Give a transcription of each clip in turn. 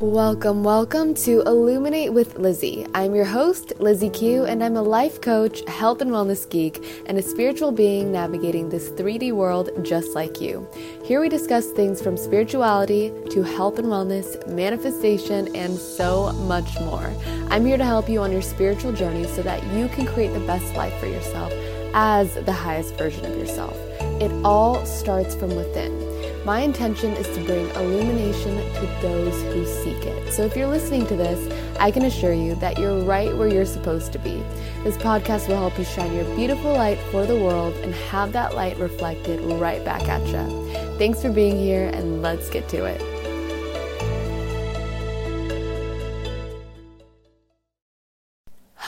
Welcome, welcome to Illuminate with Lizzie. I'm your host, Lizzie Keu, and I'm a life coach, health and wellness geek, and a spiritual being navigating this 3D world just like you. Here we discuss things from spirituality to health and wellness, manifestation, and so much more. I'm here to help you on your spiritual journey so that you can create the best life for yourself as the highest version of yourself. It all starts from within. My intention is to bring illumination to those who seek it. So if you're listening to this, I can assure you that you're right where you're supposed to be. This podcast will help you shine your beautiful light for the world and have that light reflected right back at you. Thanks for being here, and let's get to it.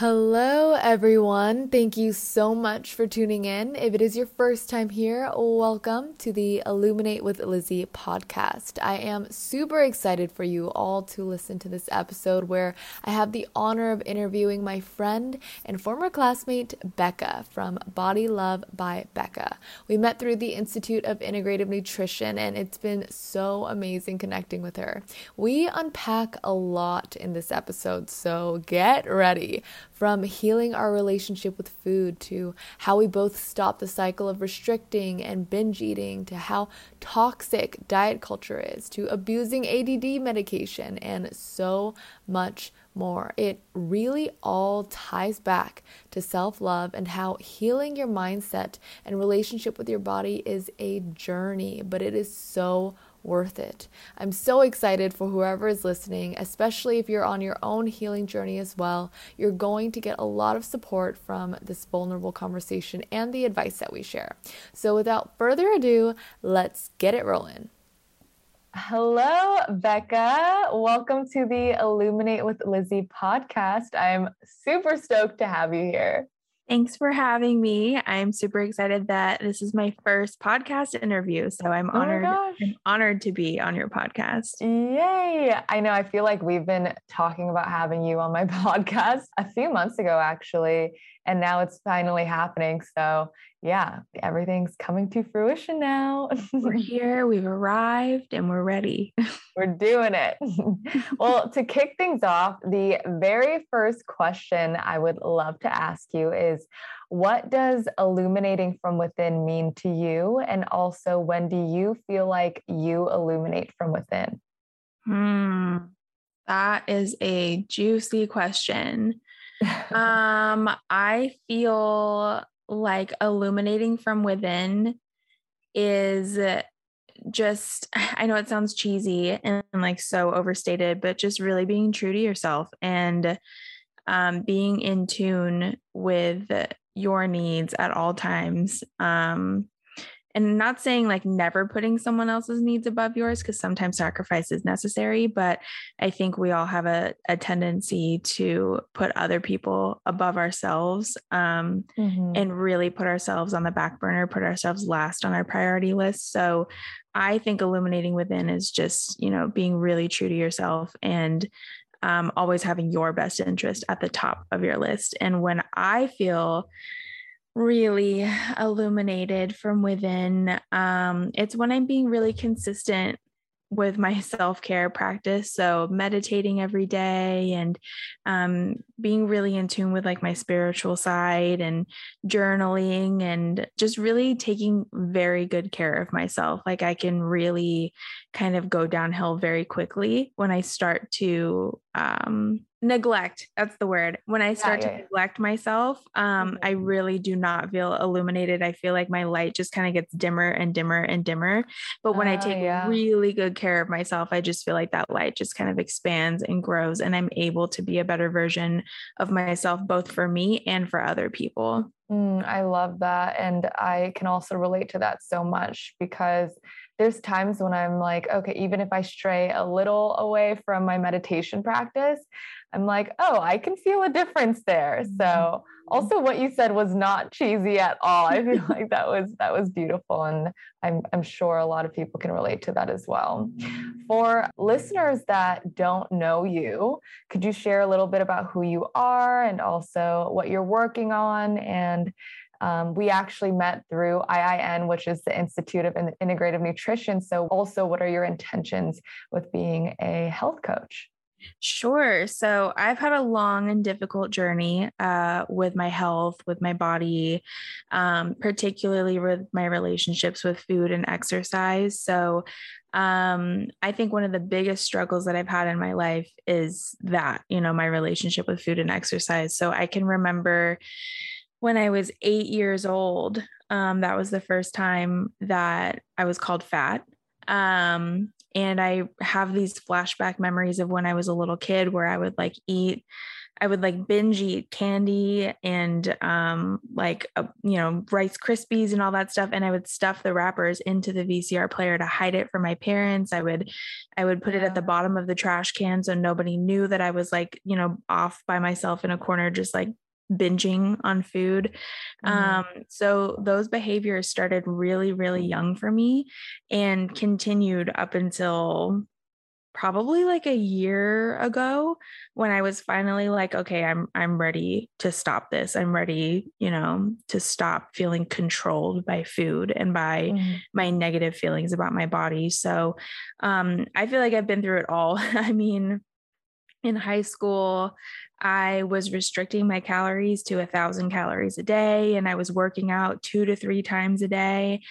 Hello, everyone. Thank you so much for tuning in. If it is your first time here, welcome to the Illuminate with Lizzie podcast. I am super excited for you all to listen to this episode where I have the honor of interviewing my friend and former classmate, Becca from Body Love by Becca. We met through the Institute of Integrative Nutrition, and it's been so amazing connecting with her. We unpack a lot in this episode, so get ready from healing our relationship with food to how we both stop the cycle of restricting and binge eating to how toxic diet culture is to abusing ADD medication and so much more. It really all ties back to self love and how healing your mindset and relationship with your body is a journey, but it is so worth it. I'm so excited for whoever is listening, especially if you're on your own healing journey as well. You're going to get a lot of support from this vulnerable conversation and the advice that we share. So, without further ado, let's get it rolling. Hello, Becca. Welcome to the Illuminate with Lizzie podcast. I'm super stoked to have you here. Thanks for having me. I'm super excited that this is my first podcast interview. So I'm oh honored I'm honored to be on your podcast. Yay. I know I feel like we've been talking about having you on my podcast a few months ago actually and now it's finally happening. So, yeah, everything's coming to fruition now. we're here, we've arrived, and we're ready. we're doing it. well, to kick things off, the very first question I would love to ask you is what does illuminating from within mean to you? And also, when do you feel like you illuminate from within? Hmm. That is a juicy question um, I feel like illuminating from within is just I know it sounds cheesy and like so overstated, but just really being true to yourself and um, being in tune with your needs at all times. Um, and not saying like never putting someone else's needs above yours because sometimes sacrifice is necessary but i think we all have a, a tendency to put other people above ourselves um, mm-hmm. and really put ourselves on the back burner put ourselves last on our priority list so i think illuminating within is just you know being really true to yourself and um, always having your best interest at the top of your list and when i feel really illuminated from within. Um, it's when I'm being really consistent with my self care practice. So, meditating every day and um, being really in tune with like my spiritual side and journaling and just really taking very good care of myself. Like, I can really kind of go downhill very quickly when I start to um, neglect that's the word. When i start yeah, yeah, to neglect myself um i mm-hmm. really do not feel illuminated. I feel like my light just kind of gets dimmer and dimmer and dimmer. But when uh, i take yeah. really good care of myself i just feel like that light just kind of expands and grows and i'm able to be a better version of myself both for me and for other people. Mm, i love that and i can also relate to that so much because there's times when I'm like, okay, even if I stray a little away from my meditation practice, I'm like, oh, I can feel a difference there. So mm-hmm. also what you said was not cheesy at all. I feel like that was that was beautiful. And I'm I'm sure a lot of people can relate to that as well. For listeners that don't know you, could you share a little bit about who you are and also what you're working on and Um, we actually met through IIN, which is the Institute of Integrative Nutrition. So, also, what are your intentions with being a health coach? Sure. So I've had a long and difficult journey uh, with my health, with my body, um, particularly with my relationships with food and exercise. So um, I think one of the biggest struggles that I've had in my life is that, you know, my relationship with food and exercise. So I can remember when I was eight years old, um, that was the first time that I was called fat. Um, and I have these flashback memories of when I was a little kid where I would like eat, I would like binge eat candy and um, like, uh, you know, Rice Krispies and all that stuff. And I would stuff the wrappers into the VCR player to hide it from my parents. I would, I would put it at the bottom of the trash can so nobody knew that I was like, you know, off by myself in a corner, just like binging on food. Mm-hmm. Um, so those behaviors started really, really young for me and continued up until probably like a year ago when I was finally like, okay, I'm I'm ready to stop this. I'm ready, you know, to stop feeling controlled by food and by mm-hmm. my negative feelings about my body. So um I feel like I've been through it all. I mean, in high school, I was restricting my calories to a thousand calories a day and I was working out two to three times a day.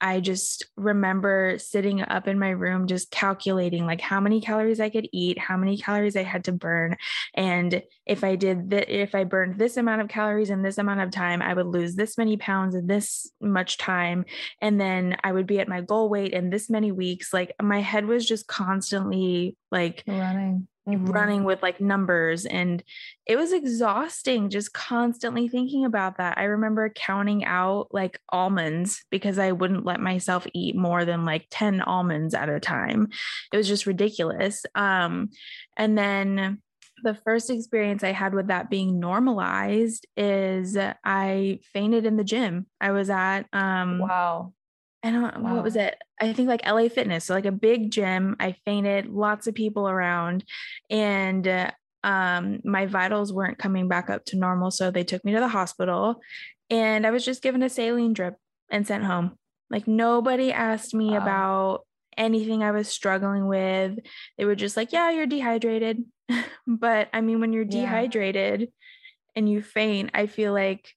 I just remember sitting up in my room, just calculating like how many calories I could eat, how many calories I had to burn. And if I did that, if I burned this amount of calories in this amount of time, I would lose this many pounds in this much time. And then I would be at my goal weight in this many weeks. Like my head was just constantly like running mm-hmm. running with like numbers and it was exhausting just constantly thinking about that. I remember counting out like almonds because I wouldn't let myself eat more than like 10 almonds at a time. It was just ridiculous. Um and then the first experience I had with that being normalized is I fainted in the gym. I was at um wow I don't wow. what was it? I think like LA Fitness, so like a big gym. I fainted, lots of people around, and uh, um, my vitals weren't coming back up to normal, so they took me to the hospital, and I was just given a saline drip and sent home. Like nobody asked me wow. about anything I was struggling with. They were just like, "Yeah, you're dehydrated," but I mean, when you're dehydrated yeah. and you faint, I feel like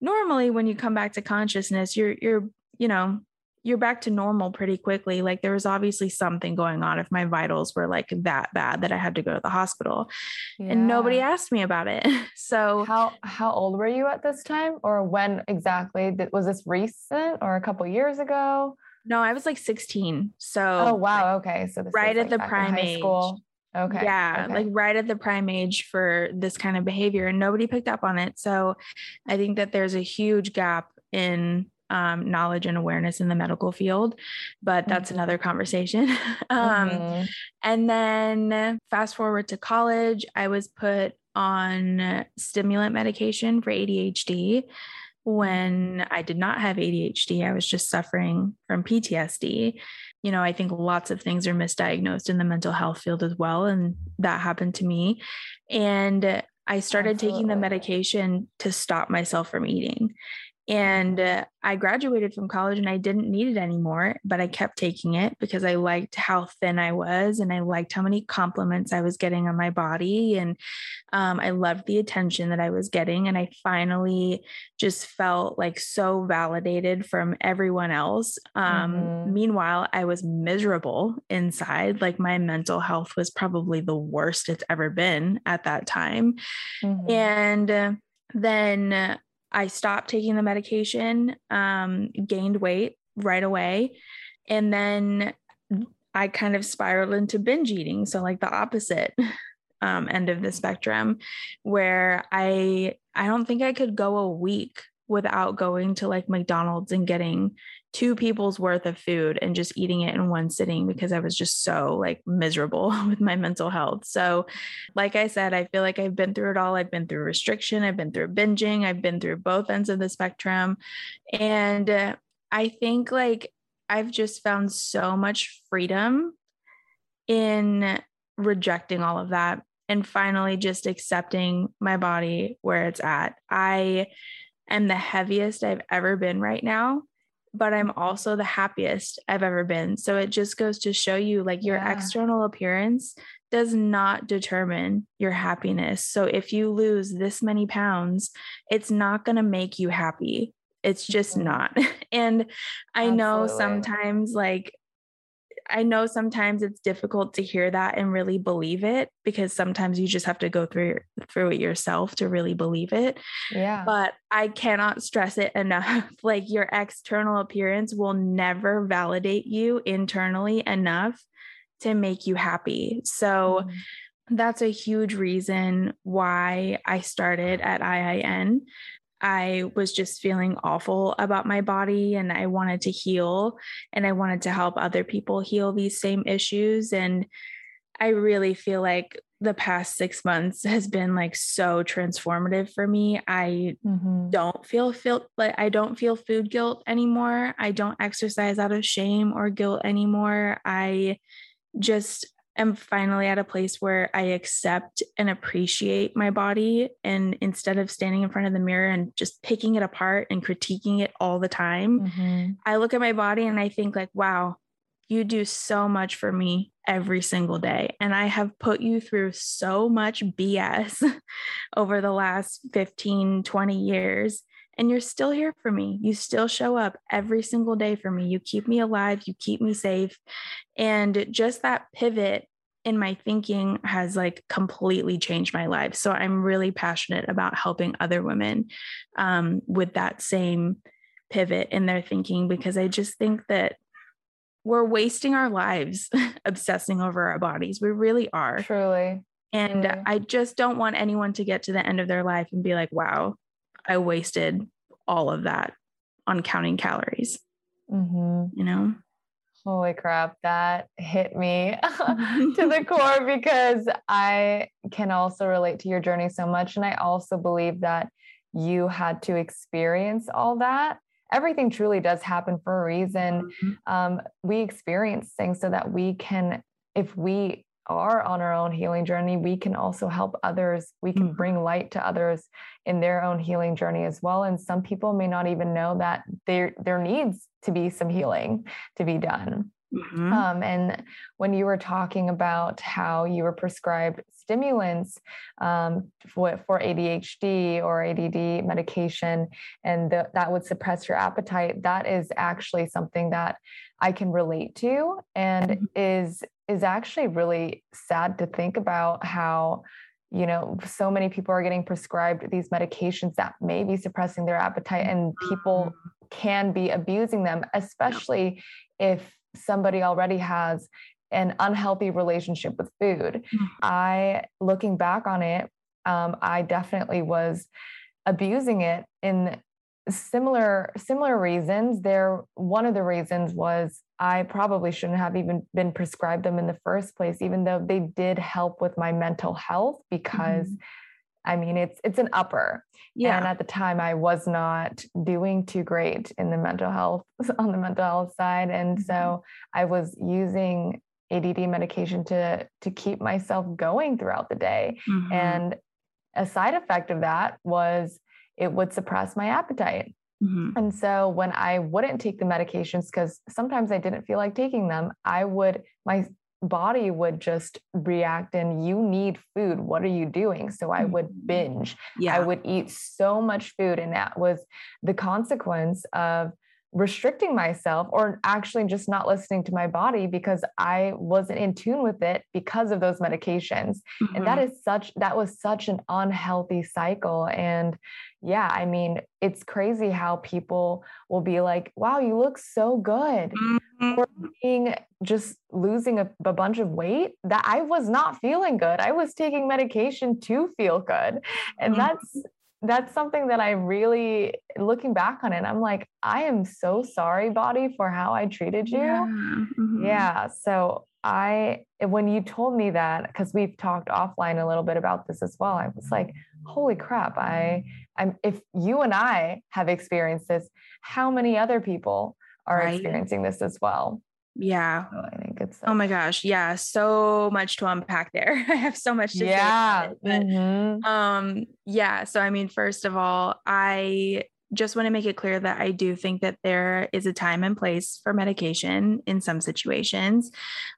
normally when you come back to consciousness, you're you're you know you're back to normal pretty quickly. Like there was obviously something going on if my vitals were like that bad that I had to go to the hospital. Yeah. And nobody asked me about it. So how how old were you at this time or when exactly? Was this recent or a couple years ago? No, I was like 16. So Oh wow, okay. So right at like the prime age. School. Okay. Yeah, okay. like right at the prime age for this kind of behavior and nobody picked up on it. So I think that there's a huge gap in um, knowledge and awareness in the medical field, but that's mm-hmm. another conversation. um, mm-hmm. And then fast forward to college, I was put on stimulant medication for ADHD when I did not have ADHD. I was just suffering from PTSD. You know, I think lots of things are misdiagnosed in the mental health field as well. And that happened to me. And I started Absolutely. taking the medication to stop myself from eating. And uh, I graduated from college and I didn't need it anymore, but I kept taking it because I liked how thin I was and I liked how many compliments I was getting on my body. And um, I loved the attention that I was getting. And I finally just felt like so validated from everyone else. Um, mm-hmm. Meanwhile, I was miserable inside. Like my mental health was probably the worst it's ever been at that time. Mm-hmm. And uh, then I stopped taking the medication, um, gained weight right away. And then I kind of spiraled into binge eating. So, like the opposite um, end of the spectrum, where I I don't think I could go a week without going to like McDonald's and getting two people's worth of food and just eating it in one sitting because I was just so like miserable with my mental health. So, like I said, I feel like I've been through it all. I've been through restriction, I've been through binging, I've been through both ends of the spectrum. And uh, I think like I've just found so much freedom in rejecting all of that and finally just accepting my body where it's at. I am the heaviest I've ever been right now, but I'm also the happiest I've ever been. So it just goes to show you like your yeah. external appearance does not determine your happiness. So if you lose this many pounds, it's not going to make you happy. It's just mm-hmm. not. And I Absolutely. know sometimes like I know sometimes it's difficult to hear that and really believe it because sometimes you just have to go through through it yourself to really believe it. Yeah. But I cannot stress it enough. like your external appearance will never validate you internally enough to make you happy. So mm-hmm. that's a huge reason why I started at IIN I was just feeling awful about my body and I wanted to heal and I wanted to help other people heal these same issues. And I really feel like the past six months has been like so transformative for me. I mm-hmm. don't feel feel like I don't feel food guilt anymore. I don't exercise out of shame or guilt anymore. I just am finally at a place where I accept and appreciate my body. And instead of standing in front of the mirror and just picking it apart and critiquing it all the time, mm-hmm. I look at my body and I think, like, wow, you do so much for me every single day. And I have put you through so much BS over the last 15, 20 years. And you're still here for me. You still show up every single day for me. You keep me alive. You keep me safe. And just that pivot in my thinking has like completely changed my life. So I'm really passionate about helping other women um, with that same pivot in their thinking because I just think that we're wasting our lives obsessing over our bodies. We really are. Truly. And Truly. I just don't want anyone to get to the end of their life and be like, wow, I wasted all of that on counting calories. Mm-hmm. You know? Holy crap, that hit me to the core because I can also relate to your journey so much. And I also believe that you had to experience all that. Everything truly does happen for a reason. Mm-hmm. Um, we experience things so that we can, if we are on our own healing journey, we can also help others. We can mm-hmm. bring light to others in their own healing journey as well. And some people may not even know that there there needs to be some healing to be done. Mm-hmm. Um, and when you were talking about how you were prescribed stimulants um, for, for ADHD or ADD medication, and the, that would suppress your appetite, that is actually something that I can relate to, and mm-hmm. is is actually really sad to think about how you know so many people are getting prescribed these medications that may be suppressing their appetite and people mm-hmm. can be abusing them especially if somebody already has an unhealthy relationship with food mm-hmm. i looking back on it um, i definitely was abusing it in similar similar reasons there one of the reasons was i probably shouldn't have even been prescribed them in the first place even though they did help with my mental health because mm-hmm. i mean it's it's an upper yeah and at the time i was not doing too great in the mental health on the mental health side and mm-hmm. so i was using add medication to to keep myself going throughout the day mm-hmm. and a side effect of that was it would suppress my appetite. Mm-hmm. And so when I wouldn't take the medications, because sometimes I didn't feel like taking them, I would, my body would just react and you need food. What are you doing? So I would mm-hmm. binge. Yeah. I would eat so much food. And that was the consequence of restricting myself or actually just not listening to my body because I wasn't in tune with it because of those medications. Mm-hmm. And that mm-hmm. such that was such an unhealthy cycle and yeah, I mean, it's crazy how people will be like, "Wow, you look so good." Mm-hmm. Or being just losing a, a bunch of weight that I was not feeling good. I was taking medication to feel good. And mm-hmm. that's that's something that I really looking back on it, I'm like, I am so sorry, body, for how I treated you. Yeah. Mm-hmm. yeah. So I when you told me that, because we've talked offline a little bit about this as well, I was like, holy crap, I I'm if you and I have experienced this, how many other people are right. experiencing this as well? Yeah. So I think it's oh my gosh. Yeah. So much to unpack there. I have so much to yeah. say. But, mm-hmm. um, yeah. So I mean, first of all, I just want to make it clear that I do think that there is a time and place for medication in some situations.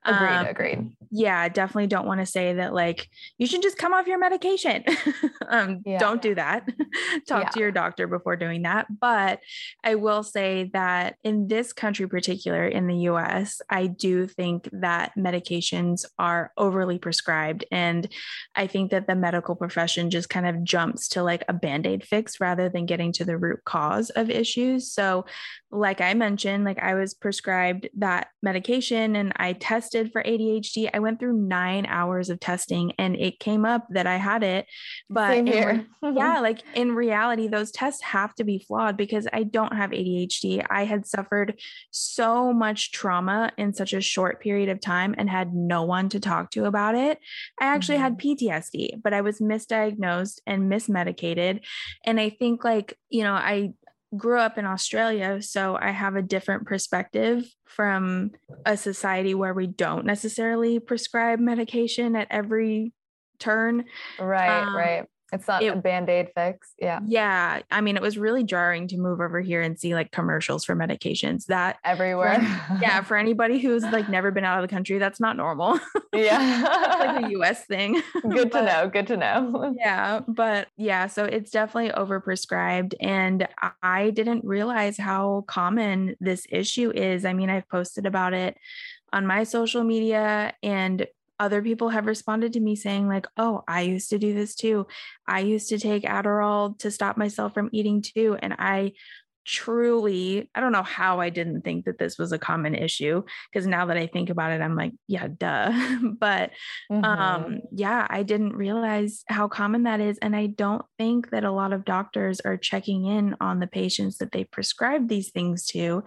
Agreed. Um, agreed. Yeah, definitely don't want to say that like you should just come off your medication. um, yeah. Don't do that. Talk yeah. to your doctor before doing that. But I will say that in this country, particular in the US, I do think that medications are overly prescribed. And I think that the medical profession just kind of jumps to like a band aid fix rather than getting to the root cause of issues. So, like I mentioned, like I was prescribed that medication and I tested for ADHD. I went through nine hours of testing and it came up that I had it. But in, yeah, like in reality, those tests have to be flawed because I don't have ADHD. I had suffered so much trauma in such a short period of time and had no one to talk to about it. I actually mm-hmm. had PTSD, but I was misdiagnosed and mismedicated. And I think, like, you know, I grew up in Australia, so I have a different perspective from a society where we don't necessarily prescribe medication at every turn. Right, um, right. It's not it, a band aid fix. Yeah. Yeah. I mean, it was really jarring to move over here and see like commercials for medications that everywhere. For, yeah. For anybody who's like never been out of the country, that's not normal. Yeah. It's like a US thing. Good but, to know. Good to know. yeah. But yeah. So it's definitely overprescribed. And I didn't realize how common this issue is. I mean, I've posted about it on my social media and other people have responded to me saying like oh i used to do this too. I used to take adderall to stop myself from eating too and i truly i don't know how i didn't think that this was a common issue because now that i think about it i'm like yeah duh. But mm-hmm. um yeah i didn't realize how common that is and i don't think that a lot of doctors are checking in on the patients that they prescribe these things to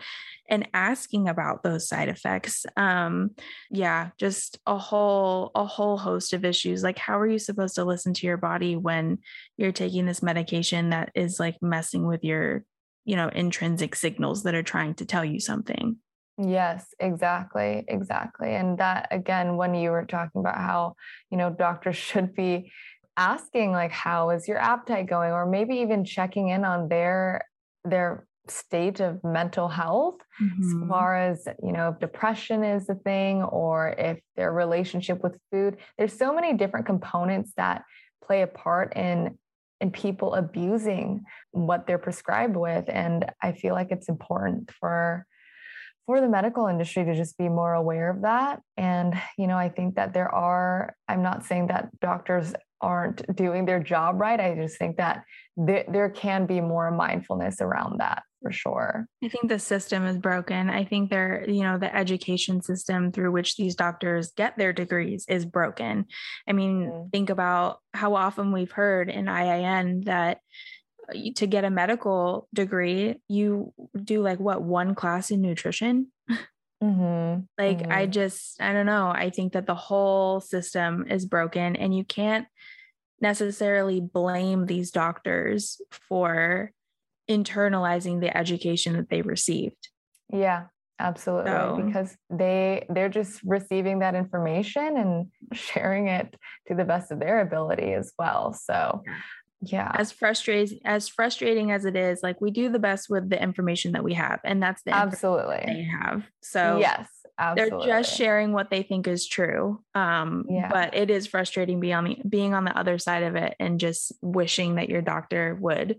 and asking about those side effects. Um yeah just a whole a whole host of issues. Like how are you supposed to listen to your body when you're taking this medication that is like messing with your you know intrinsic signals that are trying to tell you something Yes, exactly. Exactly. And that again, when you were talking about how, you know, doctors should be asking like how is your appetite going or maybe even checking in on their their state of mental health mm-hmm. as far as you know if depression is the thing or if their relationship with food there's so many different components that play a part in in people abusing what they're prescribed with and i feel like it's important for for the medical industry to just be more aware of that. And you know i think that there are i'm not saying that doctors aren't doing their job right i just think that there, there can be more mindfulness around that for sure. I think the system is broken. I think they're, you know, the education system through which these doctors get their degrees is broken. I mean, mm-hmm. think about how often we've heard in IIN that uh, to get a medical degree, you do like what one class in nutrition. Mm-hmm. like, mm-hmm. I just, I don't know. I think that the whole system is broken and you can't necessarily blame these doctors for internalizing the education that they received. Yeah, absolutely. So, because they they're just receiving that information and sharing it to the best of their ability as well. So yeah. As frustrating as frustrating as it is like we do the best with the information that we have and that's the absolutely. they have. So yes absolutely. they're just sharing what they think is true um yeah. but it is frustrating being on the being on the other side of it and just wishing that your doctor would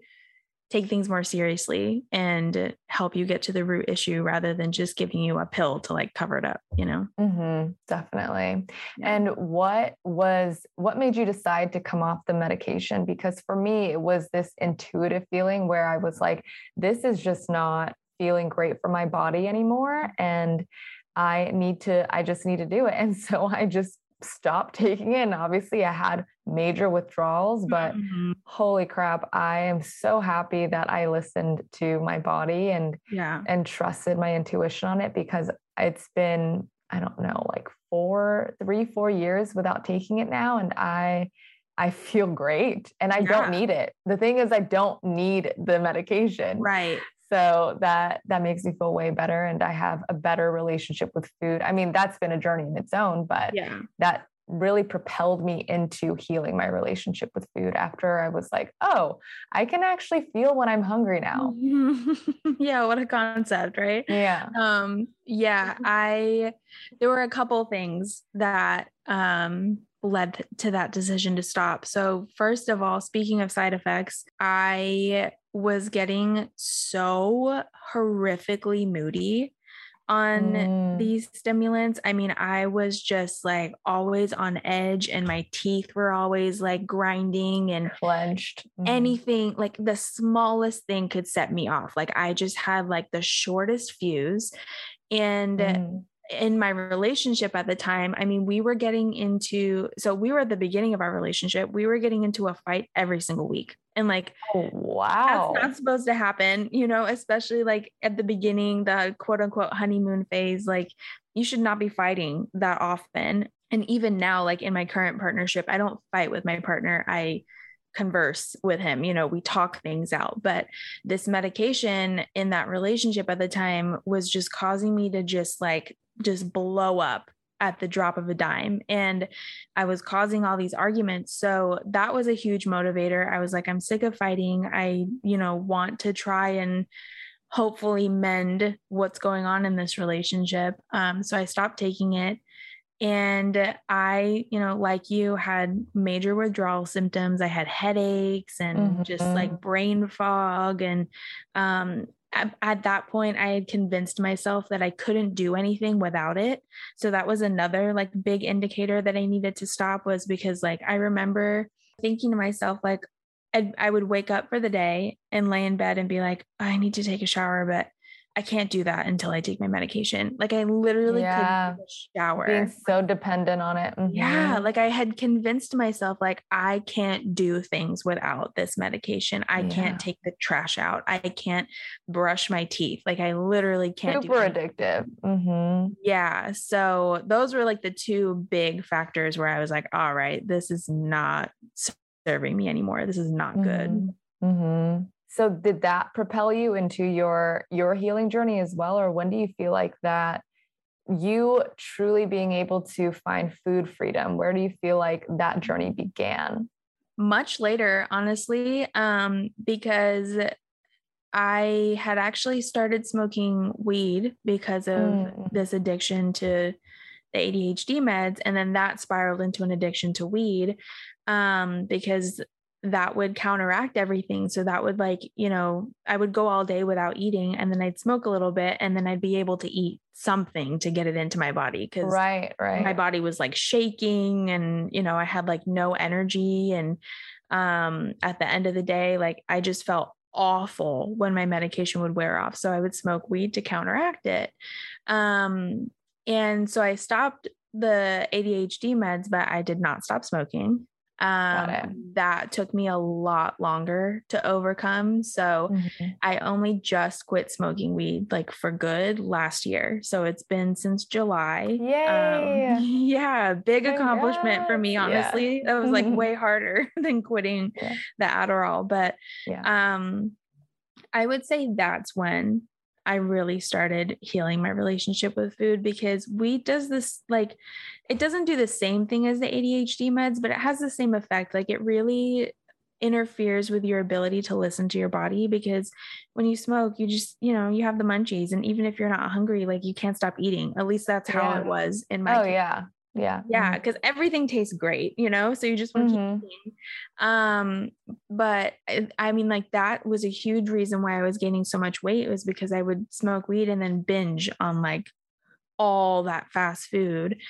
take things more seriously and help you get to the root issue rather than just giving you a pill to like cover it up you know mm-hmm, definitely yeah. and what was what made you decide to come off the medication because for me it was this intuitive feeling where i was like this is just not feeling great for my body anymore and i need to i just need to do it and so i just stopped taking it. And obviously, I had major withdrawals, but mm-hmm. holy crap, I am so happy that I listened to my body and yeah, and trusted my intuition on it because it's been I don't know like four, three, four years without taking it now, and I. I feel great and I yeah. don't need it. The thing is I don't need the medication. Right so that that makes me feel way better and i have a better relationship with food i mean that's been a journey in its own but yeah that really propelled me into healing my relationship with food after I was like, oh, I can actually feel when I'm hungry now. yeah, what a concept, right? Yeah. Um yeah, I there were a couple things that um led to that decision to stop. So, first of all, speaking of side effects, I was getting so horrifically moody on mm. these stimulants. I mean, I was just like always on edge and my teeth were always like grinding and clenched. Mm. Anything like the smallest thing could set me off. Like I just had like the shortest fuse and mm in my relationship at the time, I mean, we were getting into, so we were at the beginning of our relationship, we were getting into a fight every single week. And like, oh, wow. That's not supposed to happen, you know, especially like at the beginning, the quote unquote honeymoon phase. Like, you should not be fighting that often. And even now, like in my current partnership, I don't fight with my partner. I, converse with him you know we talk things out but this medication in that relationship at the time was just causing me to just like just blow up at the drop of a dime. And i was causing all these arguments. So that was a huge motivator. I was like i'm sick of fighting. I you know want to try and hopefully mend what's going on in this relationship. Um, so i stopped taking it. And i you know like you had major withdrawal symptoms. I had headaches and mm-hmm. just like brain fog and um, at, at, that point i had convinced myself that i couldn't do anything without it. So that was another like big indicator that i needed to stop was because like i remember thinking to myself like I'd, i would wake up for the day and lay in bed and be like oh, i need to take a shower but I can't do that until I take my medication. Like I literally yeah. couldn't shower. Being so dependent on it. Mm-hmm. Yeah. Like I had convinced myself like I can't do things without this medication. I yeah. can't take the trash out. I can't brush my teeth. Like I literally can't. Do. Super addictive. Mm-hmm. Yeah. So those were like the two big factors where I was like, all right, this is not serving me anymore. This is not good. Mm-hmm. mm-hmm. So did that propel you into your your healing journey as well or when do you feel like that you truly being able to find food freedom where do you feel like that journey began? Much later, honestly, um because I had actually started smoking weed because of mm. this addiction to the ADHD meds and then that spiraled into an addiction to weed um, because that would counteract everything. So that would like, you know, I would go all day without eating and then I'd smoke a little bit and then I'd be able to eat something to get it into my body cuz right, right. my body was like shaking and you know, I had like no energy and um at the end of the day like I just felt awful when my medication would wear off. So I would smoke weed to counteract it. Um and so I stopped the ADHD meds, but I did not stop smoking. Um, that took me a lot longer to overcome. So mm-hmm. I only just quit smoking weed like for good last year. So it's been since July. Um, Yay. Um, yeah, big oh accomplishment for me, honestly. Yeah. That was like way harder than quitting yeah. the Adderall. But yeah. um I would say that's when I really started healing my relationship with food because weed does this like it doesn't do the same thing as the ADHD meds, but it has the same effect. Like it really interferes with your ability to listen to your body because when you smoke, you just, you know, you have the munchies. And even if you're not hungry, like you can't stop eating. At least that's how yeah. it was in my Oh case. yeah. Yeah. Yeah. Mm-hmm. Cause everything tastes great, you know? So you just want to mm-hmm. keep eating. Um, but I, I mean, like that was a huge reason why I was gaining so much weight was because I would smoke weed and then binge on like all that fast food.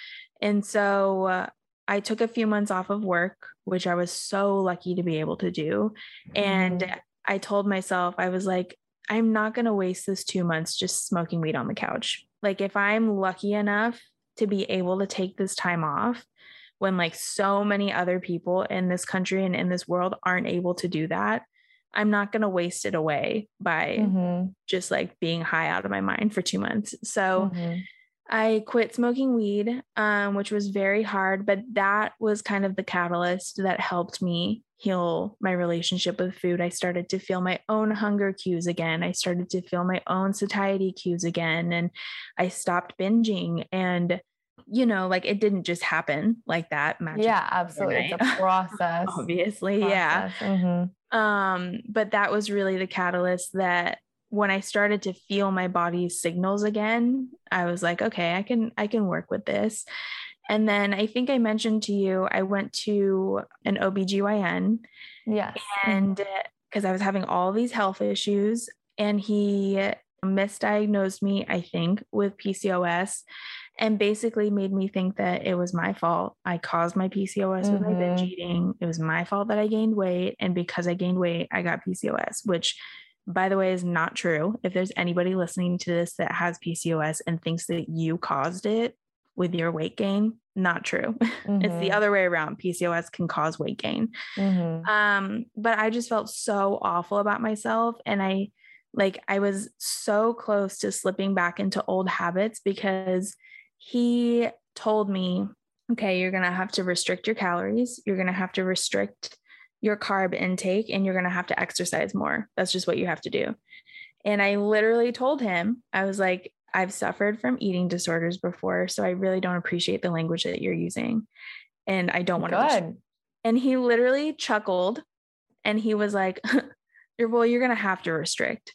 And so uh, I took a few months off of work, which I was so lucky to be able to do. And mm-hmm. I told myself, I was like, I'm not going to waste this two months just smoking weed on the couch. Like, if I'm lucky enough to be able to take this time off when like so many other people in this country and in this world aren't able to do that i'm not going to waste it away by mm-hmm. just like being high out of my mind for two months so mm-hmm. I quit smoking weed um, which was very hard but that was kind of the catalyst that helped me heal my relationship with food i started to feel my own hunger cues again i started to feel my own satiety cues again and i stopped binging and you know, like it didn't just happen like that. Yeah, absolutely. It's a process. Obviously, process. yeah. Mm-hmm. Um, but that was really the catalyst that when I started to feel my body's signals again, I was like, okay, I can I can work with this. And then I think I mentioned to you, I went to an OBGYN. Yes. And because I was having all these health issues, and he misdiagnosed me, I think, with PCOS and basically made me think that it was my fault. I caused my PCOS mm-hmm. with my binge mm-hmm. eating. It was my fault that I gained weight. And because I gained weight, I got PCOS, which by the way is not true. If there's anybody listening to this that has PCOS and thinks that you caused it with your weight gain, not true. Mm-hmm. it's the mm-hmm. other way around. PCOS can cause weight gain. Mm-hmm. Um, but I just felt so awful about myself. And I like I was so close to slipping back into old habits because he told me, okay, you're going to have to restrict your calories. You're going to have to restrict your carb intake and you're going to have to exercise more. That's just what you have to do. And I literally told him, I was like, I've suffered from eating disorders before, so I really don't appreciate the language that you're using. And I don't want to. And he literally chuckled and he was like, well, you're going to have to restrict.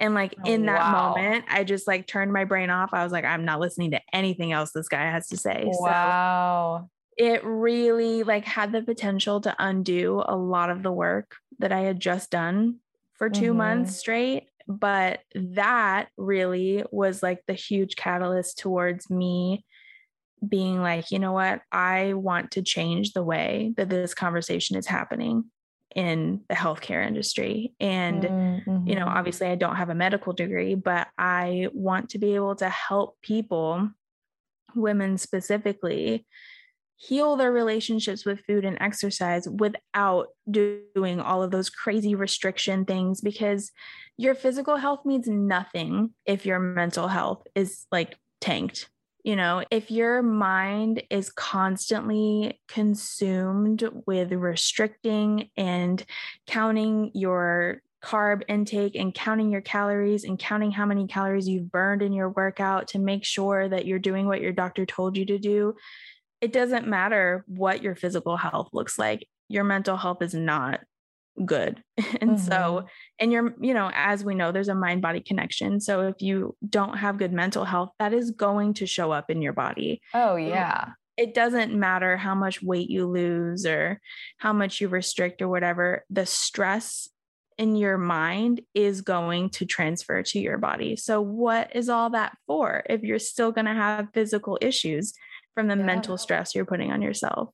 And like oh, in that wow. moment, I just like turned my brain off. I was like, I'm not listening to anything else this guy has to say. Wow. So it really like had the potential to undo a lot of the work that I had just done for 2 mm-hmm. months straight. But that really was like the huge catalyst towards me being like, you know what? I want to change the way that this conversation is happening in the healthcare industry. And, mm-hmm. you know, mm-hmm. obviously I don't have a medical degree, but I want to be able to help people, women specifically, heal their relationships with food and exercise without doing all of those crazy restriction things because your physical health means nothing if your mental health is like tanked you know, if your mind is constantly consumed with restricting and counting your carb intake and counting your calories and counting how many calories you've burned in your workout to make sure that you're doing what your doctor told you to do, it doesn't matter what your physical health looks like. Your mental health is not good. and mm-hmm. so, and you're, you know, as we know, there's a mind body connection. So if you don't have good mental health, that is going to show up in your body. Oh, yeah. It doesn't matter how much weight you lose or how much you restrict or whatever, the stress in your mind is going to transfer to your body. So, what is all that for if you're still going to have physical issues from the yeah. mental stress you're putting on yourself?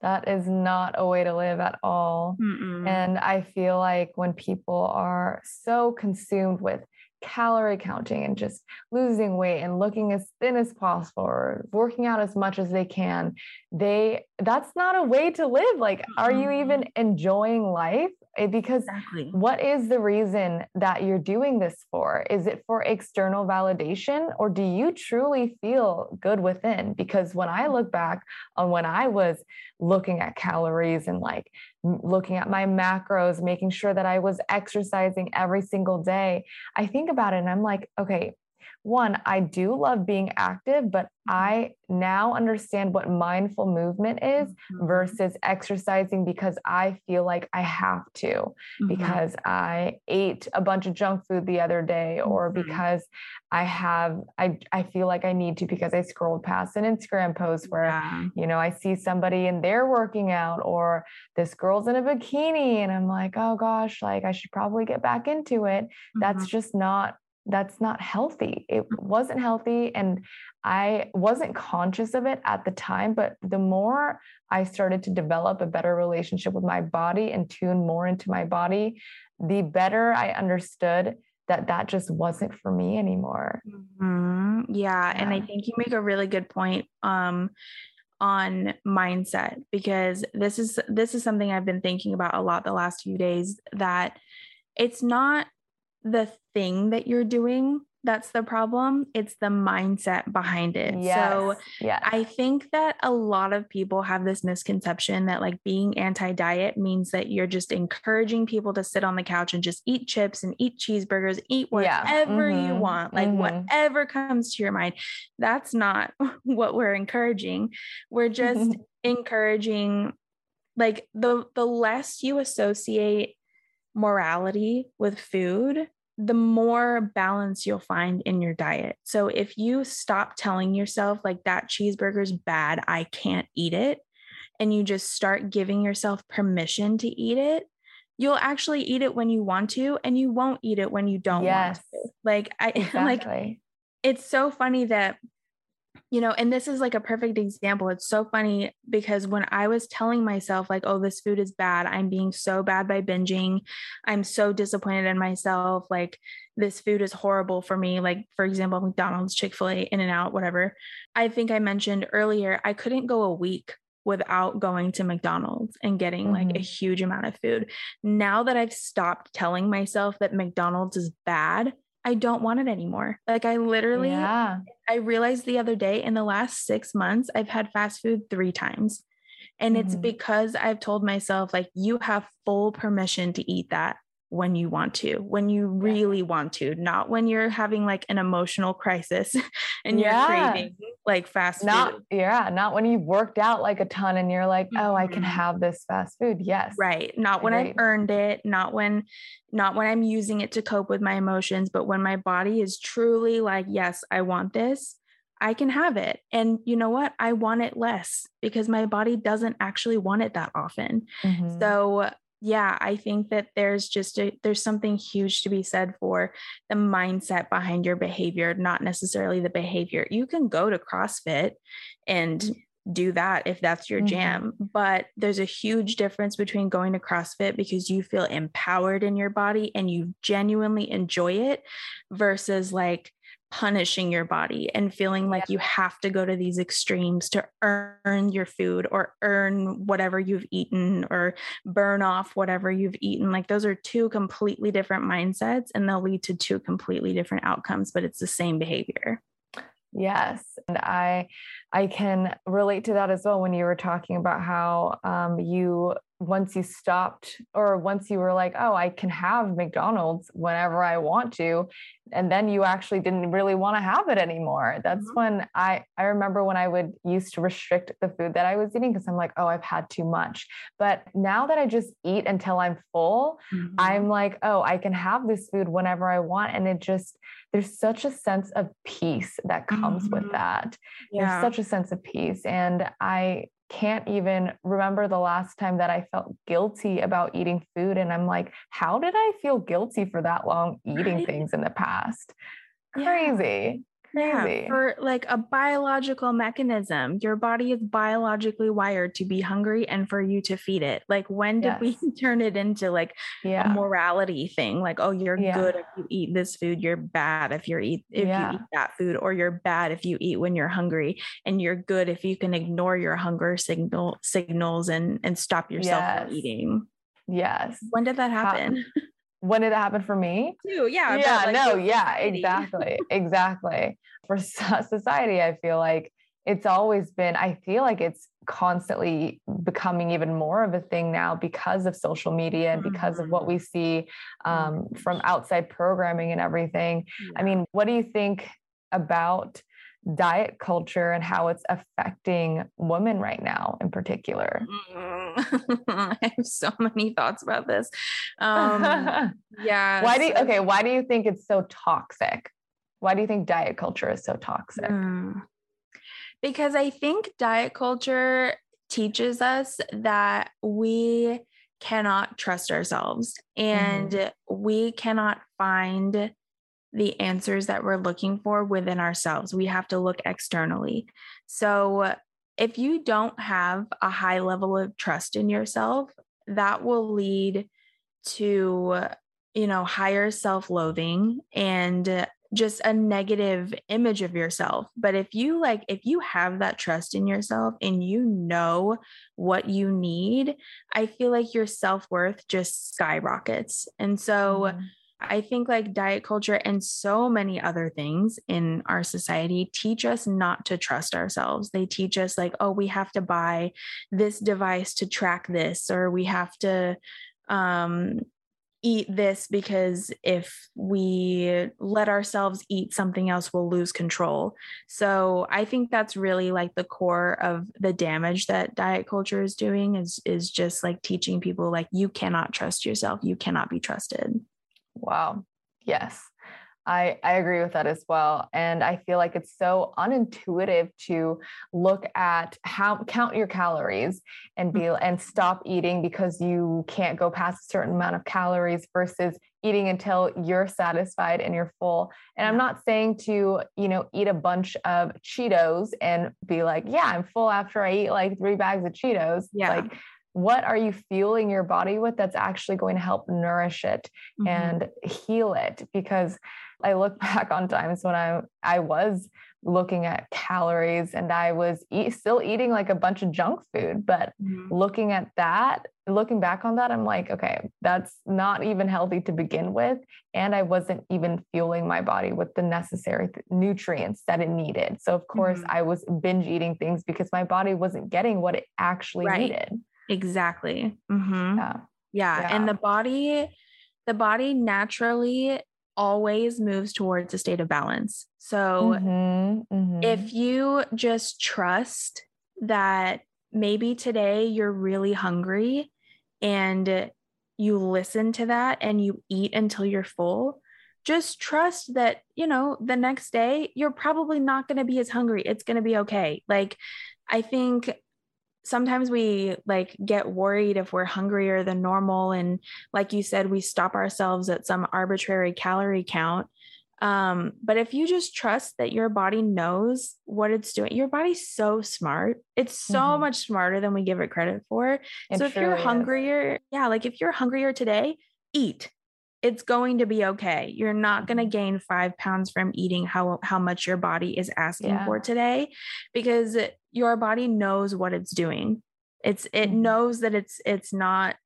That is not a way to live at all. Mm-mm. And I feel like when people are so consumed with calorie counting and just losing weight and looking as thin as possible or working out as much as they can they that's not a way to live like are you even enjoying life because exactly. what is the reason that you're doing this for? Is it for external validation or do you truly feel good within? Because when I look back on when I was looking at calories and like looking at my macros, making sure that I was exercising every single day, I think about it and I'm like, okay, one, I do love being active, but mm-hmm. I now understand what mindful movement is mm-hmm. versus exercising because I feel like I have to, mm-hmm. because I ate a bunch of junk food the other day, or mm-hmm. because I have, I, I feel like I need to because I scrolled past an Instagram post where, yeah. you know, I see somebody and they're working out, or this girl's in a bikini, and I'm like, oh gosh, like I should probably get back into it. That's mm-hmm. just not that's not healthy. It mm. wasn't healthy. And I wasn't conscious of it at the time. But the more I started to develop a better relationship with my body and tune more into my body, the better I understood that that just wasn't for me anymore. Mm-hmm. Yeah, yeah. And I think you make a really good point. Um, on mindset because this is this is something I've been thinking about a lot the last few days that it's not the thing that you're doing that's the problem. It's the mindset behind it. Yes. So yeah. I think that a lot of people have this misconception that like being anti diet means that you're just encouraging people to sit on the couch and just eat chips and eat cheeseburgers, eat Yeah. whatever you want, like Mhm. whatever comes to your mind. That's not what we're encouraging. We're just encouraging like the the less you associate morality with food the more balance you'll find in your diet. So if you stop telling yourself like that cheeseburger's bad i can't eat it and you just start giving yourself permission to eat it you'll actually eat it when you want to and you won't eat it when you don't Yes. want to. Like i like it's so funny that you know and this is like a perfect example. It's so funny because when i was telling myself like oh this food is bad. I'm being so bad by binging. I'm so disappointed in myself. Like this food is horrible for me. Like for example mcdonald's chick-fil-a in and out whatever. I think i mentioned earlier i couldn't go a week without going to mcdonald's and getting like a Mhm. huge amount of food. Now that i've stopped telling myself that mcdonald's is bad I don't want it anymore. Like I literally yeah. I realized the other day in the last six months, I've had fast food three times. And it's Mhm. because I've told myself, like, you have full permission to eat that when you want to, when you really want to, not when you're having like an emotional crisis and you're craving like fast Not food. yeah, not when you've worked out like a ton and you're like, oh, I can Mhm. have this fast food. Yes. Right. Not when I've earned it, not when not when I'm using it to cope with my emotions, but when my body is truly like, yes, I want this. I can have it. And you know what? I want it less because my body doesn't actually want it that often. Mhm. So, yeah, I think that there's just a, there's something huge to be said for the mindset behind your behavior, not necessarily the behavior. You can go to CrossFit and do that if that's your Mhm. jam, but there's a huge difference between going to CrossFit because you feel empowered in your body and you genuinely enjoy it versus like punishing your body and feeling like you have to go to these extremes to earn your food or earn whatever you've eaten or burn off whatever you've eaten. Like those are two completely different mindsets and they'll lead to two completely different outcomes, but it's the same behavior. Yes, and I I can relate to that as well when you were talking about how um, you once you stopped or once you were like, oh, I can have McDonald's whenever I want to, and then you actually didn't really want to have it anymore. That's Mhm. when I I remember when I would used to restrict the food that I was eating because I'm like, oh, I've had too much. But now that I just eat until I'm full, Mm-hmm. I'm like, oh, I can have this food whenever I want. And it just, there's such a sense of peace that comes Mhm. with that. yeah. There's such a sense of peace. And I can't even remember the last time that I felt guilty about eating food. And I'm like, how did I feel guilty for that long eating Right. things in the past? Crazy. Crazy. Yeah, for like a biological mechanism, your body is biologically wired to be hungry and for you to feed it. Like, when did we turn it into like a morality thing? Like, oh, you're Yeah. good if you eat this food, you're bad if you're eat if Yeah. you eat that food, or you're bad if you eat when you're hungry, and you're good if you can ignore your hunger signal signals and and stop yourself from Yes. eating. Yes. When did that How- happen? When did it happen for me? Too, yeah, yeah, like, no, yeah, exactly, exactly. For society, I feel like it's always been. I feel like it's constantly becoming even more of a thing now because of social media and because of what we see um, from outside programming and everything. I mean, what do you think about diet culture and how it's affecting women right now in particular? Mm, I have so many thoughts about this. Um, yeah. why do you, okay? Why do you think it's so toxic? Why do you think diet culture is so toxic? Mm. Because I think diet culture teaches us that we cannot trust ourselves and we cannot find the answers that we're looking for within ourselves. We have to look externally. So, if you don't have a high level of trust in yourself, that will lead to, you know, higher self loathing and just a negative image of yourself. But if you like, if you have that trust in yourself and you know what you need, I feel like your self worth just skyrockets. And so, Mhm. I think like diet culture and so many other things in our society teach us not to trust ourselves. They teach us, like, oh, we have to buy this device to track this, or we have to um, eat this because if we let ourselves eat something else, we'll lose control. So I think that's really like the core of the damage that diet culture is doing is is just like teaching people like you cannot trust yourself. You cannot be trusted. Wow. Yes. I, I agree with that as well. And I feel like it's so unintuitive to look at how count your calories and be mm-hmm. and stop eating because you can't go past a certain amount of calories versus eating until you're satisfied and you're full. And I'm not saying to, you know, eat a bunch of Cheetos and be like, yeah, I'm full after I eat like three bags of Cheetos. Yeah. Like what are you fueling your body with that's actually going to help nourish it mm-hmm. and heal it because I look back on times when I I was looking at calories and I was eat, still eating like a bunch of junk food. But mm-hmm. looking at that, looking back on that, I'm like, okay, that's not even healthy to begin with. And I wasn't even fueling my body with the necessary th- nutrients that it needed. So, of course, mm-hmm. I was binge eating things because my body wasn't getting what it actually right. needed. Exactly. Mm-hmm. Yeah. yeah. Yeah. And the body, the body naturally always moves towards a state of balance. So mm-hmm, mm-hmm. if you just trust that maybe today you're really hungry and you listen to that and you eat until you're full, just trust that, you know, the next day you're probably not going to be as hungry. It's going to be okay. Like, I think sometimes we like get worried if we're hungrier than normal and like you said we stop ourselves at some arbitrary calorie count um, but if you just trust that your body knows what it's doing your body's so smart it's so mm-hmm. much smarter than we give it credit for it so if you're hungrier is. yeah like if you're hungrier today eat it's going to be okay. You're not going to mm-hmm. gain five pounds from eating how, how much your body is asking yeah. for today because your body knows what it's doing. It's, it mm-hmm. knows that it's, it's not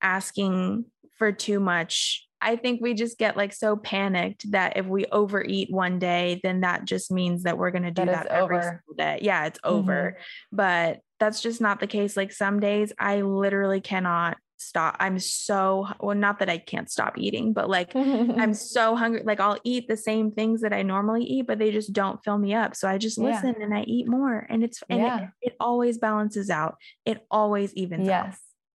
asking for too much. I think we just get like so panicked that if we overeat one day, then that just means that we're going to do that, that every over. single day. Yeah, it's over. Mm-hmm. But that's just not the case. Like some days I literally cannot stop. I'm so well, not that I can't stop eating, but like I'm so hungry. Like I'll eat the same things that I normally eat, but they just don't fill me up. So I just listen yeah. and I eat more. And it's and yeah. it, it, always balances out. It always evens yes. out.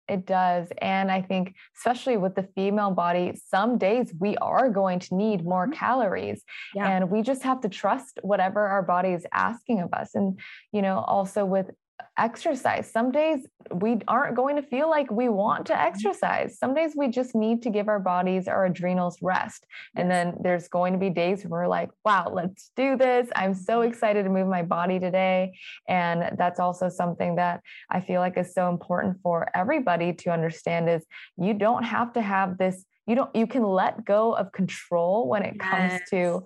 It does. And I think, especially with the female body, some days we are going to need more mm-hmm. calories. Yeah. And we just have to trust whatever our body is asking of us. And, you know, also with exercise. Some days we aren't going to feel like we want to mm-hmm. exercise. Some days we just need to give our bodies, our adrenals rest. And then there's going to be days where we're like, wow, let's do this. I'm so mm-hmm. excited to move my body today. And that's also something that I feel like is so important for everybody to understand is you don't have to have this, you don't, you can let go of control when it yes. comes to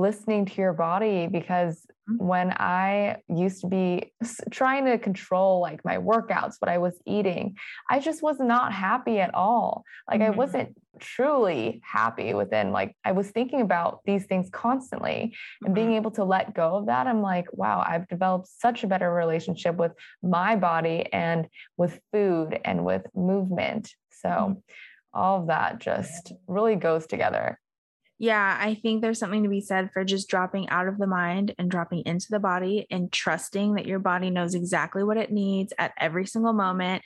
listening to your body because Mm-hmm. when I used to be trying to control like my workouts, what I was eating, I just was not happy at all. Like mm-hmm. I wasn't truly happy within like I was thinking about these things constantly and mm-hmm. being able to let go of that I'm like wow I've developed such a better relationship with my body and with food and with movement so mm-hmm. all of that just really goes together yeah, I think there's something to be said for just dropping out of the mind and dropping into the body and trusting that your body knows exactly what it needs at every single moment.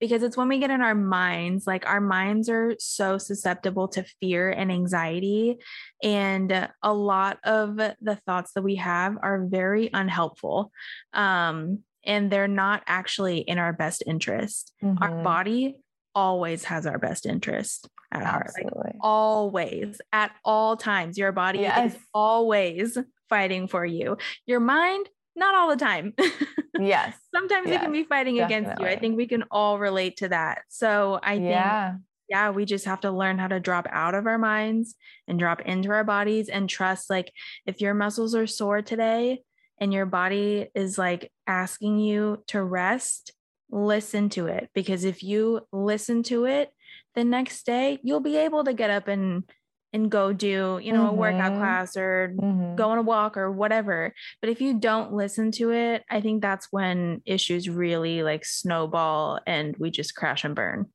Because it's when we get in our minds, like our minds are so susceptible to fear and anxiety. And a lot of the thoughts that we have are very unhelpful. Um, and they're not actually in our best interest. Mm-hmm. Our body always has our best interest at Absolutely. heart. Like always, at all times, your body yes. is always fighting for you. Your mind, not all the time. yes. Sometimes yes. it can be fighting Definitely. against you. I think we can all relate to that. So I think, yeah. yeah, we just have to learn how to drop out of our minds and drop into our bodies and trust. Like, if your muscles are sore today and your body is like asking you to rest, listen to it because if you listen to it the next day you'll be able to get up and and go do, you know, a workout Mhm. class or Mhm. go on a walk or whatever. But if you don't listen to it, I think that's when issues really like snowball and we just crash and burn.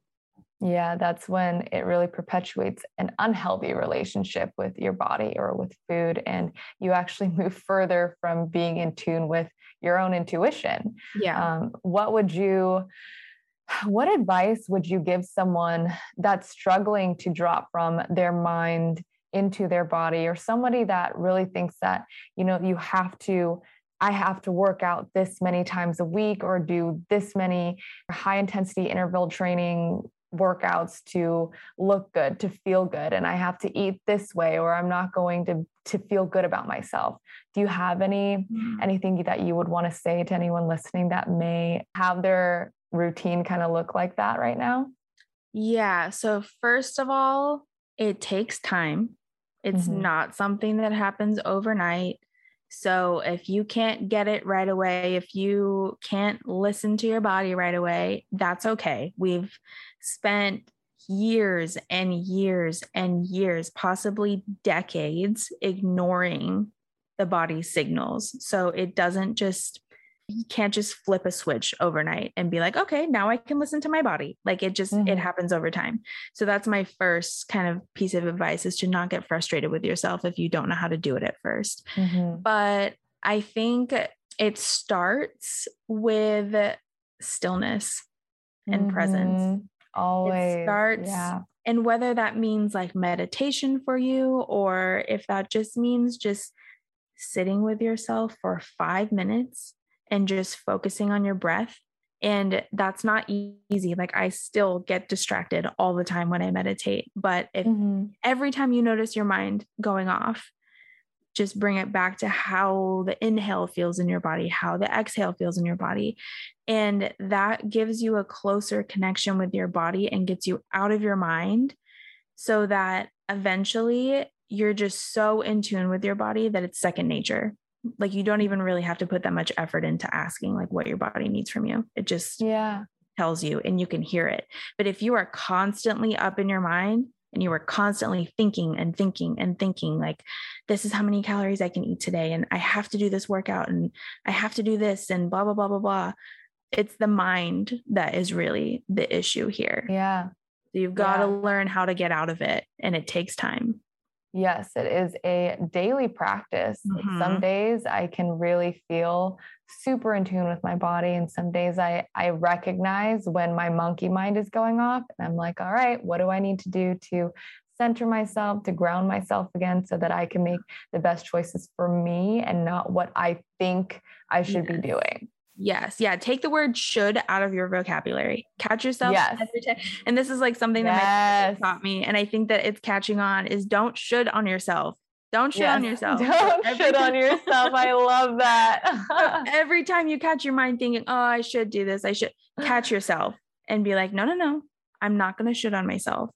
Yeah, that's when it really perpetuates an unhealthy relationship with your body or with food. And you actually move further from being in tune with your own intuition. Yeah. Um, what would you, what advice would you give someone that's struggling to drop from their mind into their body or somebody that really thinks that, you know, you have to I have to work out this many times a week or do this many high intensity interval training workouts to look good, to feel good, and I have to eat this way or I'm not going to to feel good about myself. Do you have any hmm. anything that you would want to say to anyone listening that may have their routine kind of look like that right now? Yeah. So, first of all, it takes time. It's Mhm. not something that happens overnight. So, if you can't get it right away, if you can't listen to your body right away, that's okay. We've spent years and years and years, possibly decades, ignoring the body's signals. So, it doesn't just you can't just flip a switch overnight and be like, okay, now I can listen to my body. Like it just, Mhm. it happens over time. So that's my first kind of piece of advice is to not get frustrated with yourself if you don't know how to do it at 1st Mhm. But I think it starts with stillness and presence. Mhm. Always. starts- yeah. And whether that means like meditation for you, or if that just means just sitting with yourself for five minutes and just focusing on your breath. And that's not easy. Like I still get distracted all the time when I meditate. But if Mhm. every time you notice your mind going off, just bring it back to how the inhale feels in your body, how the exhale feels in your body. And that gives you a closer connection with your body and gets you out of your mind so that eventually you're just so in tune with your body that it's second nature. Like you don't even really have to put that much effort into asking like what your body needs from you. It just Yeah. tells you and you can hear it. But if you are constantly up in your mind and you are constantly thinking and thinking and thinking, like, this is how many calories I can eat today, and I have to do this workout, and I have to do this, and blah, blah, blah, blah, blah. It's the mind that is really the issue here. Yeah. So you've got to learn how to get out of it, and it takes time. Yes, it is a daily practice. Some Mhm. days I can really feel super in tune with my body, and some days I I recognize when my monkey mind is going off, and I'm like, all right, what do I need to do to center myself, to ground myself again, so that I can make the best choices for me and not what I think I should be doing. Yes. Yeah. Take the word should out of your vocabulary. Catch yourself Yes. every time. And this is like something that my Yes. therapist taught me. And I think that it's catching on is don't should on yourself. Don't should on yourself. Don't Every shit on yourself. I love that. Every time you catch your mind thinking, oh, I should do this, I should catch yourself and be like, no, no, no, I'm not going to should on myself.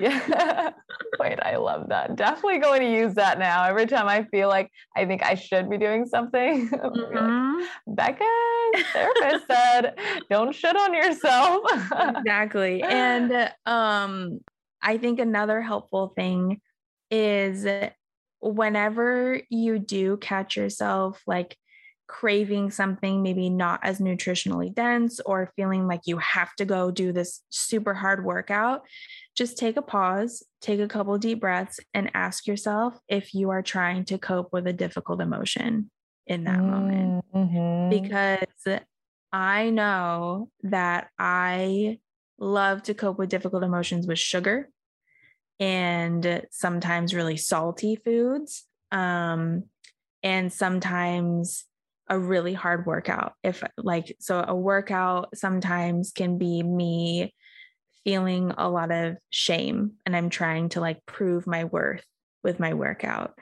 Yeah. Wait, I love that. Definitely going to use that now. Every time I feel like I think I should be doing something, be like. Becca's therapist said, don't shit on yourself. exactly. And um, I think another helpful thing is whenever you do catch yourself like craving something maybe not as nutritionally dense or feeling like you have to go do this super hard workout, just take a pause, take a couple deep breaths, and ask yourself if you are trying to cope with a difficult emotion in that moment Mhm. because I know that I love to cope with difficult emotions with sugar and sometimes really salty foods. Um, and sometimes a really hard workout. If, like, so a workout sometimes can be me feeling a lot of shame and I'm trying to like prove my worth with my workout.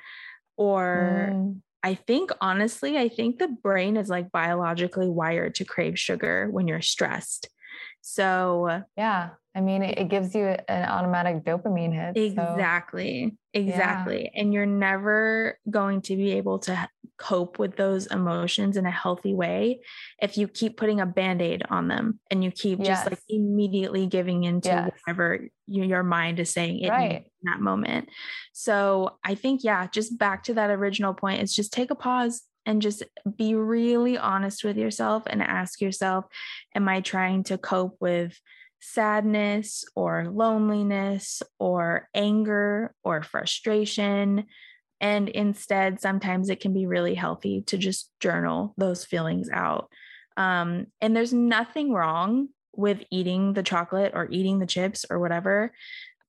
Or, Mm. I think honestly, I think the brain is like biologically wired to crave sugar when you're stressed. So yeah. I mean, it, it gives you an automatic dopamine hit. Exactly. So, exactly. Yeah. And you're never going to be able to cope with those emotions in a healthy way if you keep putting a band aid on them and you keep yes. just like immediately giving into yes. whatever you, your mind is saying it right. in that moment. So I think, yeah, just back to that original point, it's just take a pause and just be really honest with yourself and ask yourself, am I trying to cope with sadness or loneliness or anger or frustration. And instead, sometimes it can be really healthy to just journal those feelings out. Um, and there's nothing wrong with eating the chocolate or eating the chips or whatever.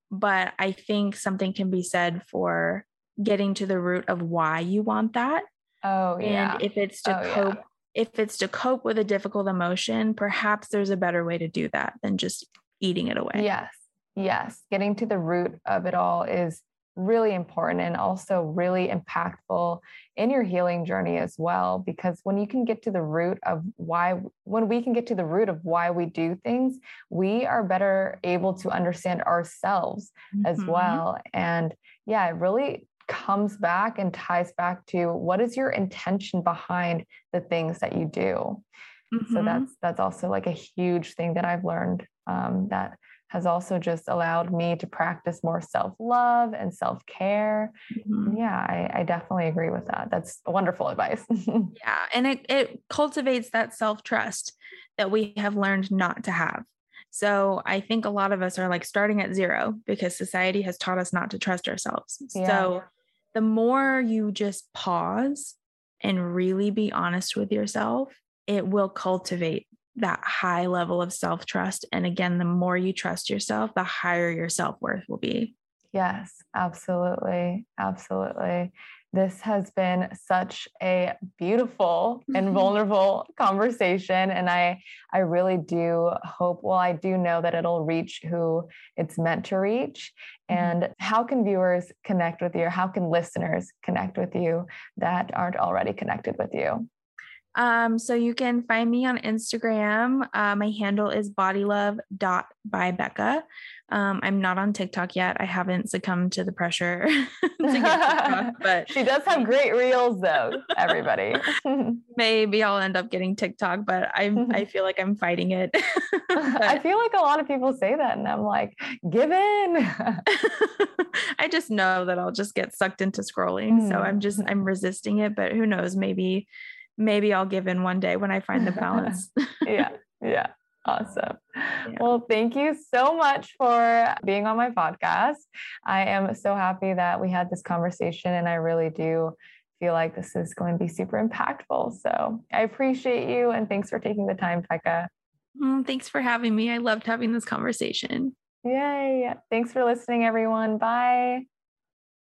But I think something can be said for getting to the root of why you want that. Oh, yeah. And if it's to oh, cope yeah if it's to cope with a difficult emotion, perhaps there's a better way to do that than just eating it away. Yes. Yes. Getting to the root of it all is really important and also really impactful in your healing journey as well because when you can get to the root of why when we can get to the root of why we do things we are better able to understand ourselves mm-hmm. as well and yeah it really comes back and ties back to what is your intention behind the things that you do. Mm-hmm. So that's that's also like a huge thing that I've learned um, that has also just allowed me to practice more self love and self care. Mm-hmm. Yeah, I, I, definitely agree with that. That's wonderful advice. yeah. And it, it cultivates that self trust that we have learned not to have. So I think a lot of us are like starting at zero because society has taught us not to trust ourselves. Yeah. So the more you just pause and really be honest with yourself, it will cultivate that high level of self trust. And again, the more you trust yourself, the higher your self worth will be. Yes, absolutely. Absolutely. This has been such a beautiful and vulnerable conversation. And I, I really do hope, well, I do know that it'll reach who it's meant to reach. Mm-hmm. And how can viewers connect with you? How can listeners connect with you that aren't already connected with you? Um, so you can find me on Instagram. Uh, my handle is bodylove.bybecca. Um, I'm not on TikTok yet. I haven't succumbed to the pressure to TikTok, but she does have great reels though, everybody. maybe I'll end up getting TikTok, but I I feel like I'm fighting it. I feel like a lot of people say that and I'm like, give in. I just know that I'll just get sucked into scrolling. Mm. So I'm just I'm resisting it, but who knows, maybe maybe I'll give in one day when I find the balance. yeah. Yeah. Awesome. Yeah. Well, thank you so much for being on my podcast. I am so happy that we had this conversation, and I really do feel like this is going to be super impactful. So I appreciate you, and thanks for taking the time, Becca. Mm, thanks for having me. I loved having this conversation. Yay. Thanks for listening, everyone. Bye.